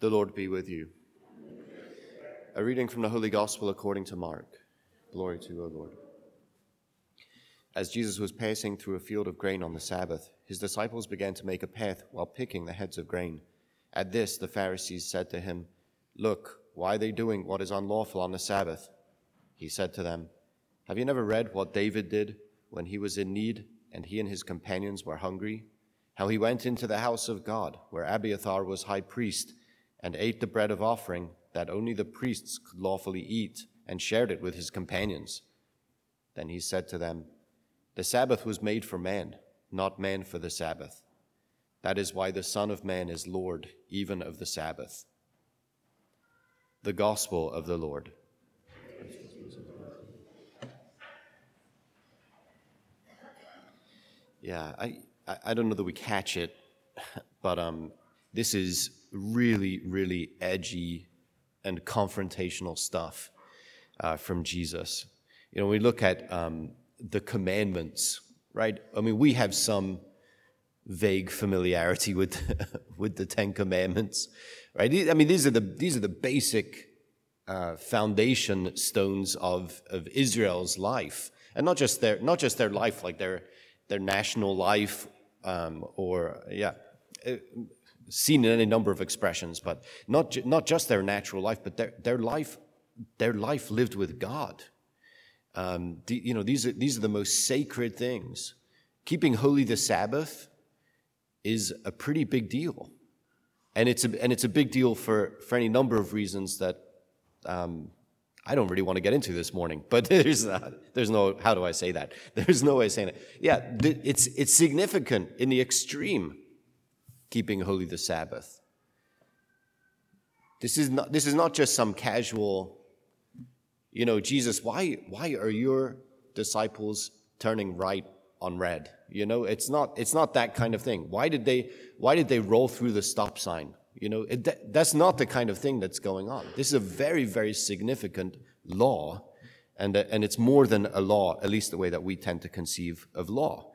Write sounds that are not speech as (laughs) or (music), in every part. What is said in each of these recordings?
The Lord be with you. A reading from the Holy Gospel according to Mark. Glory to you, O Lord. As Jesus was passing through a field of grain on the Sabbath, his disciples began to make a path while picking the heads of grain. At this, the Pharisees said to him, Look, why are they doing what is unlawful on the Sabbath? He said to them, Have you never read what David did when he was in need and he and his companions were hungry? How he went into the house of God, where Abiathar was high priest and ate the bread of offering that only the priests could lawfully eat, and shared it with his companions. Then he said to them, The Sabbath was made for man, not man for the Sabbath. That is why the Son of Man is Lord even of the Sabbath. The Gospel of the Lord. Yeah, I, I don't know that we catch it, (laughs) but um, this is really, really edgy and confrontational stuff uh, from Jesus. You know, we look at um, the commandments, right? I mean, we have some vague familiarity with (laughs) with the Ten Commandments, right? I mean, these are the these are the basic uh, foundation stones of of Israel's life, and not just their not just their life, like their their national life, um, or yeah, seen in any number of expressions, but not, ju- not just their natural life, but their, their life, their life lived with God. Um, the, you know, these are, these are the most sacred things. Keeping holy the Sabbath is a pretty big deal. And it's a, and it's a big deal for, for any number of reasons that um, I don't really want to get into this morning, but (laughs) there's, uh, there's no, how do I say that? (laughs) There's no way of saying it. Yeah, it's, it's significant in the extreme keeping holy the Sabbath. This is not, this is not just some casual, you know, Jesus, why, why are your disciples turning right on red? You know, it's not, it's not that kind of thing. Why did they, why did they roll through the stop sign? You know, it, that, that's not the kind of thing that's going on. This is a very, very significant law, and, and it's more than a law, at least the way that we tend to conceive of law.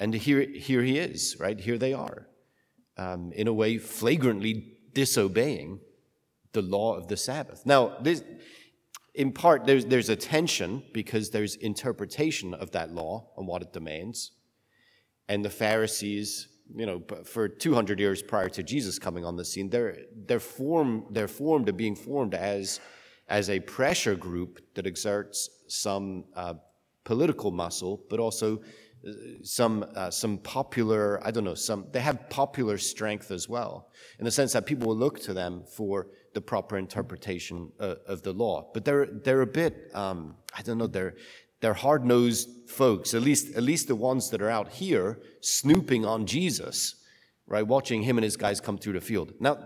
And here, here he is, right? Here they are um, in a way, flagrantly disobeying the law of the Sabbath. Now, this, in part, there's, there's a tension because there's interpretation of that law and what it demands. And the Pharisees, you know, for 200 years prior to Jesus coming on the scene, they're, they're, form, they're formed and being formed as, as a pressure group that exerts some uh, political muscle, but also some uh, some popular I don't know some they have popular strength as well in the sense that people will look to them for the proper interpretation uh, of the law. But they're they're a bit um, I don't know they're they're hard nosed folks at least at least the ones that are out here snooping on Jesus right watching him and his guys come through the field. Now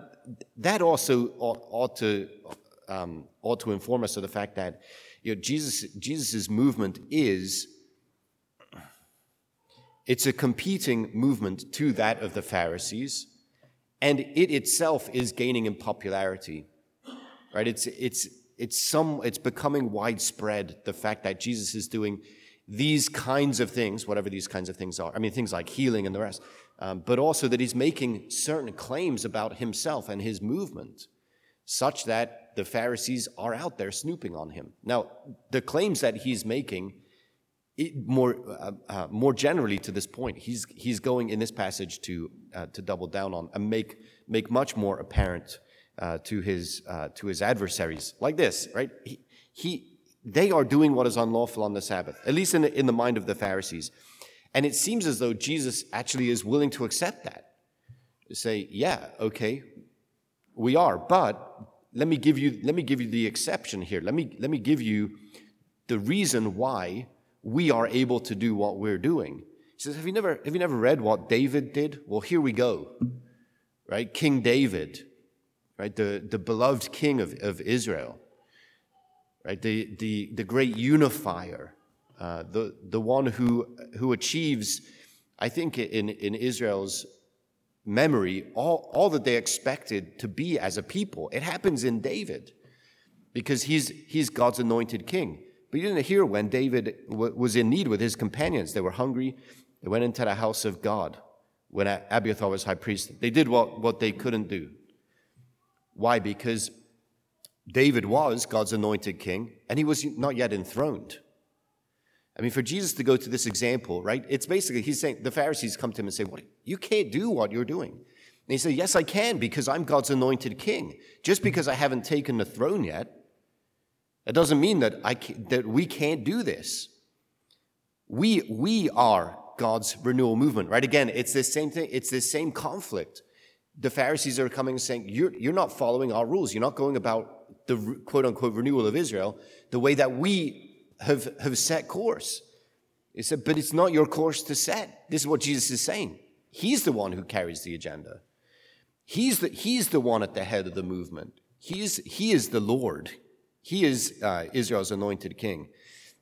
that also ought, ought to um, ought to inform us of the fact that you know Jesus Jesus's movement is it's a competing movement to that of the Pharisees, and it itself is gaining in popularity. Right? It's, it's, it's, some, it's becoming widespread, the fact that Jesus is doing these kinds of things, whatever these kinds of things are. I mean, things like healing and the rest, um, but also that he's making certain claims about himself and his movement, such that the Pharisees are out there snooping on him. Now, the claims that he's making it, more, uh, uh, more generally to this point, he's, he's going in this passage to, uh, to double down on and make, make much more apparent uh, to, his, uh, to his adversaries. Like this, right? He, he, they are doing what is unlawful on the Sabbath, at least in the, in the mind of the Pharisees. And it seems as though Jesus actually is willing to accept that. Say, yeah, okay, we are, but let me give you, let me give you the exception here. Let me, let me give you the reason why we are able to do what we're doing. He says, Have you never, have you never read what David did? Well, here we go. Right? King David, right? The, the beloved king of, of Israel, right? The, the, the great unifier, uh, the, the one who, who achieves, I think, in, in Israel's memory, all, all that they expected to be as a people. It happens in David because he's, he's God's anointed king. But you didn't hear when David was in need with his companions. They were hungry. They went into the house of God when Abiathar was high priest. They did what, what they couldn't do. Why? Because David was God's anointed king, and he was not yet enthroned. I mean, for Jesus to go to this example, right? It's basically, he's saying, the Pharisees come to him and say, What? You can't do what you're doing. And he said, Yes, I can, because I'm God's anointed king. Just because I haven't taken the throne yet, that doesn't mean that, I that we can't do this. We, we are God's renewal movement, right? Again, it's this same thing, it's this same conflict. The Pharisees are coming and saying, You're, you're not following our rules. You're not going about the quote unquote renewal of Israel the way that we have, have set course. He said, but it's not your course to set. This is what Jesus is saying. He's the one who carries the agenda. He's the, he's the one at the head of the movement. He is, he is the Lord. He is uh, Israel's anointed king,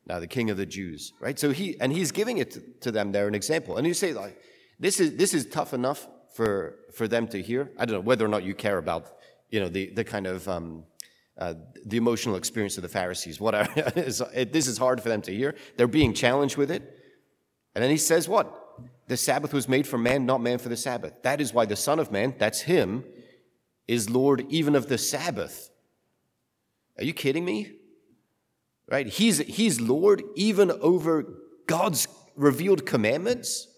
now the king of the Jews, right? So he, and he's giving it to, to them there, an example. And you say, like, this is, this is tough enough for, for them to hear. I don't know whether or not you care about, you know, the, the kind of, um, uh, the emotional experience of the Pharisees. Whatever. (laughs) this is hard for them to hear. They're being challenged with it. And then he says, What? The Sabbath was made for man, not man for the Sabbath. That is why the Son of Man, that's him, is Lord even of the Sabbath. Are you kidding me? Right? He's, he's Lord even over God's revealed commandments.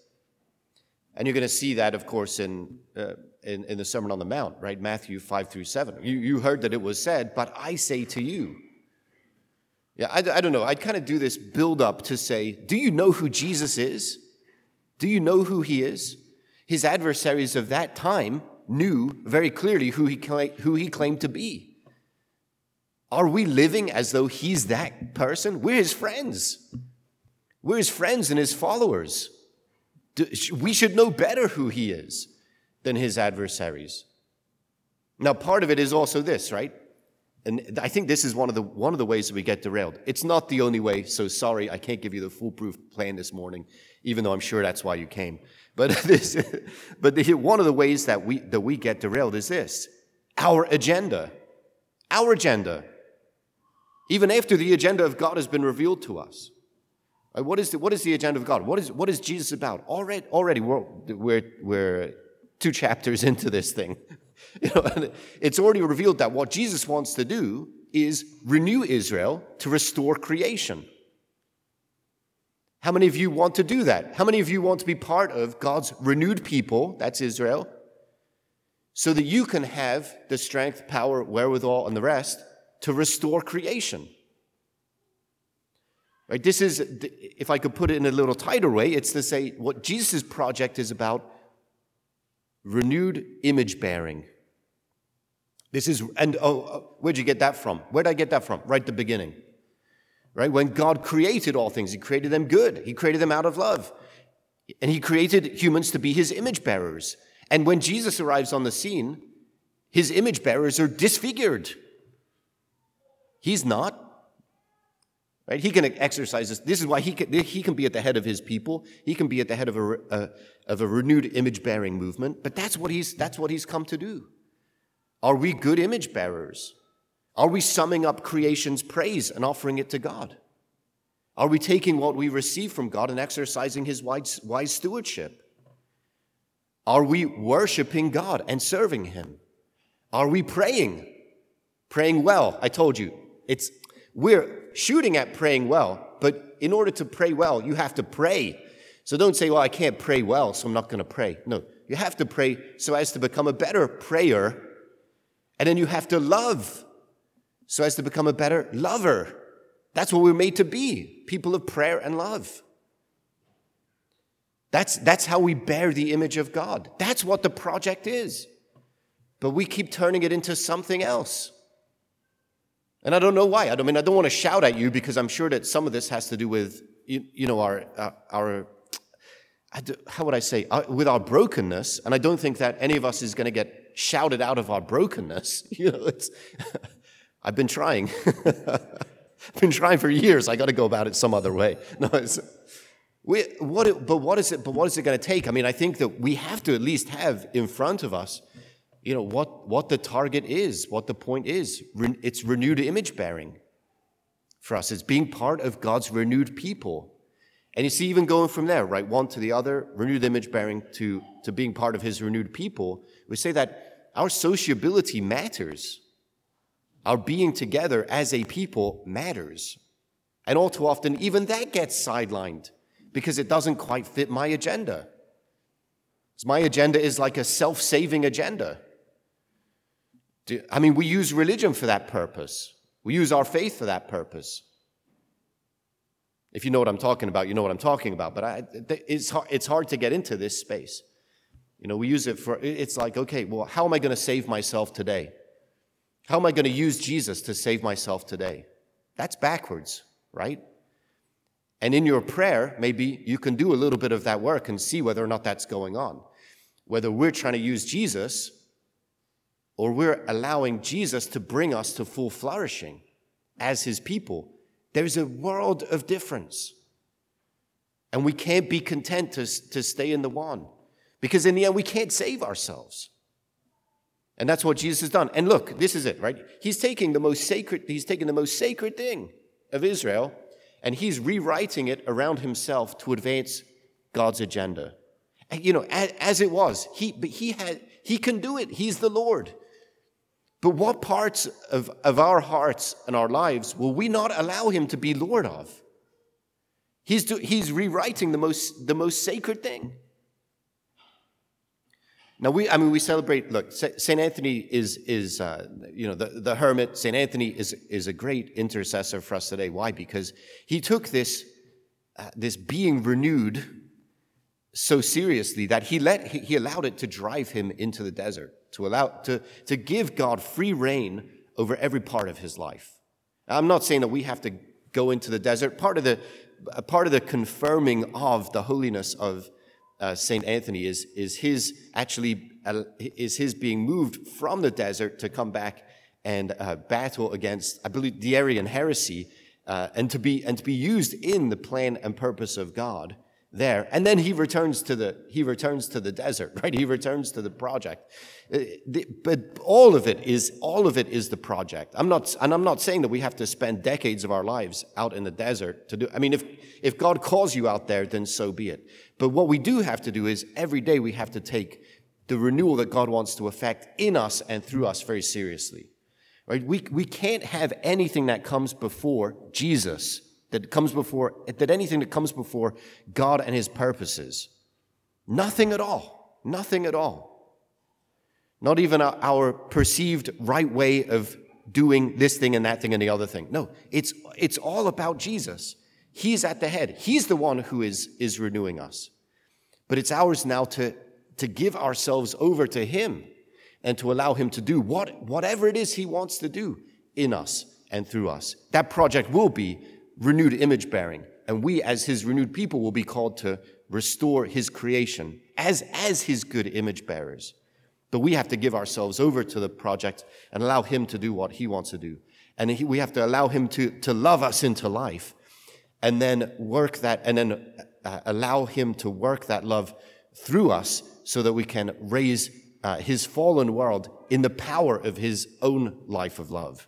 And you're going to see that, of course, in uh, in, in the Sermon on the Mount, right? Matthew 5 through 7. You, you heard that it was said, but I say to you. Yeah, I, I don't know. I'd kind of do this build up to say, do you know who Jesus is? Do you know who he is? His adversaries of that time knew very clearly who he, who he claimed to be. Are we living as though he's that person? We're his friends. We're his friends and his followers. We should know better who he is than his adversaries. Now, part of it is also this, right? And I think this is one of the one of the ways that we get derailed. It's not the only way, so sorry, I can't give you the foolproof plan this morning, even though I'm sure that's why you came. But (laughs) this, but the, one of the ways that we that we get derailed is this: our agenda, our agenda. Even after the agenda of God has been revealed to us, what is the, what is the agenda of God? What is what is Jesus about? Already, already we're we're, we're two chapters (laughs) into this thing. (laughs) You know, it's already revealed that what Jesus wants to do is renew Israel to restore creation. How many of you want to do that? How many of you want to be part of God's renewed people, that's Israel, so that you can have the strength, power, wherewithal, and the rest to restore creation? Right? This is, if I could put it in a little tighter way, it's to say what Jesus' project is about renewed image bearing. This is, and oh, oh, where'd you get that from? Where'd I get that from? Right at the beginning. Right? When God created all things, He created them good, He created them out of love. And He created humans to be His image bearers. And when Jesus arrives on the scene, His image bearers are disfigured. He's not. Right? He can exercise this. This is why he can, he can be at the head of his people. He can be at the head of a, a of a renewed image bearing movement. But that's what, he's, that's what he's come to do. Are we good image bearers? Are we summing up creation's praise and offering it to God? Are we taking what we receive from God and exercising his wise, wise stewardship? Are we worshiping God and serving him? Are we praying? Praying well. I told you, it's we're shooting at praying well, but in order to pray well, you have to pray. So don't say, well, I can't pray well, so I'm not going to pray. No, you have to pray so as to become a better prayer. And then you have to love so as to become a better lover. That's what we're made to be people of prayer and love. That's, that's how we bear the image of God. That's what the project is. But we keep turning it into something else. And I don't know why. I don't I mean I don't want to shout at you because I'm sure that some of this has to do with you, you know our uh, our how would I say uh, with our brokenness. And I don't think that any of us is going to get shouted out of our brokenness. (laughs) You know, it's, (laughs) I've been trying. (laughs) I've been trying for years. I got to go about it some other way. No, it's, we, what but what is it? But what is it going to take? I mean, I think that we have to at least have in front of us you know, what, what the target is, what the point is. It's renewed image bearing for us. It's being part of God's renewed people. And you see, even going from there, right, one to the other, renewed image bearing to, to being part of his renewed people, we say that Our sociability matters. Our being together as a people matters. And all too often, even that gets sidelined because it doesn't quite fit my agenda. My agenda is like a self saving agenda. I mean, we use religion for that purpose, we use our faith for that purpose. If you know what I'm talking about, you know what I'm talking about. But I, it's, hard, it's hard to get into this space. You know, we use it for, it's like, okay, well, how am I going to save myself today? How am I going to use Jesus to save myself today? That's backwards, right? And in your prayer, maybe you can do a little bit of that work and see whether or not that's going on. Whether we're trying to use Jesus or we're allowing Jesus to bring us to full flourishing as his people. There's a world of difference. And we can't be content to, to stay in the one because in the end, we can't save ourselves. And that's what Jesus has done. And look, this is it, right? He's taking the most sacred, he's taking the most sacred thing of Israel and he's rewriting it around himself to advance God's agenda. And, you know, as, as, it was, he, but he had, he can do it. He's the Lord. But what parts of, of our hearts and our lives will we not allow him to be Lord of? He's, do, he's rewriting the most, the most sacred thing. Now, we, I mean, we celebrate, look, St. Anthony is, is uh, you know, the, the hermit. St. Anthony is, is a great intercessor for us today. Why? Because he took this, uh, this being renewed so seriously that he let, he allowed it to drive him into the desert to allow, to, to give God free reign over every part of his life. I'm not saying that we have to go into the desert. Part of the, part of the confirming of the holiness of uh, Saint Anthony is, is his actually, uh, is his being moved from the desert to come back and uh, battle against, I believe, the Arian heresy, uh, and to be, and to be used in the plan and purpose of God there. And then he returns to the, he returns to the desert, (laughs) right? He returns to the project. Uh, but all of it is, all of it is the project. I'm not, and I'm not saying that we have to spend decades of our lives out in the desert to do, I mean, if, if God calls you out there, then so be it. But what we do have to do is every day we have to take the renewal that God wants to effect in us and through us very seriously. Right? We, we can't have anything that comes before Jesus that comes before, that anything that comes before God and his purposes. Nothing at all. Nothing at all. Not even our perceived right way of doing this thing and that thing and the other thing. No, it's, it's all about Jesus. He's at the head. He's the one who is, is renewing us. But it's ours now to, to give ourselves over to Him and to allow Him to do what, whatever it is He wants to do in us and through us. That project will be renewed image bearing. And we, as his renewed people, will be called to restore his creation as, as his good image bearers. But we have to give ourselves over to the project and allow him to do what he wants to do. And he, we have to allow him to, to love us into life and then work that, and then uh, allow him to work that love through us so that we can raise uh, his fallen world in the power of his own life of love.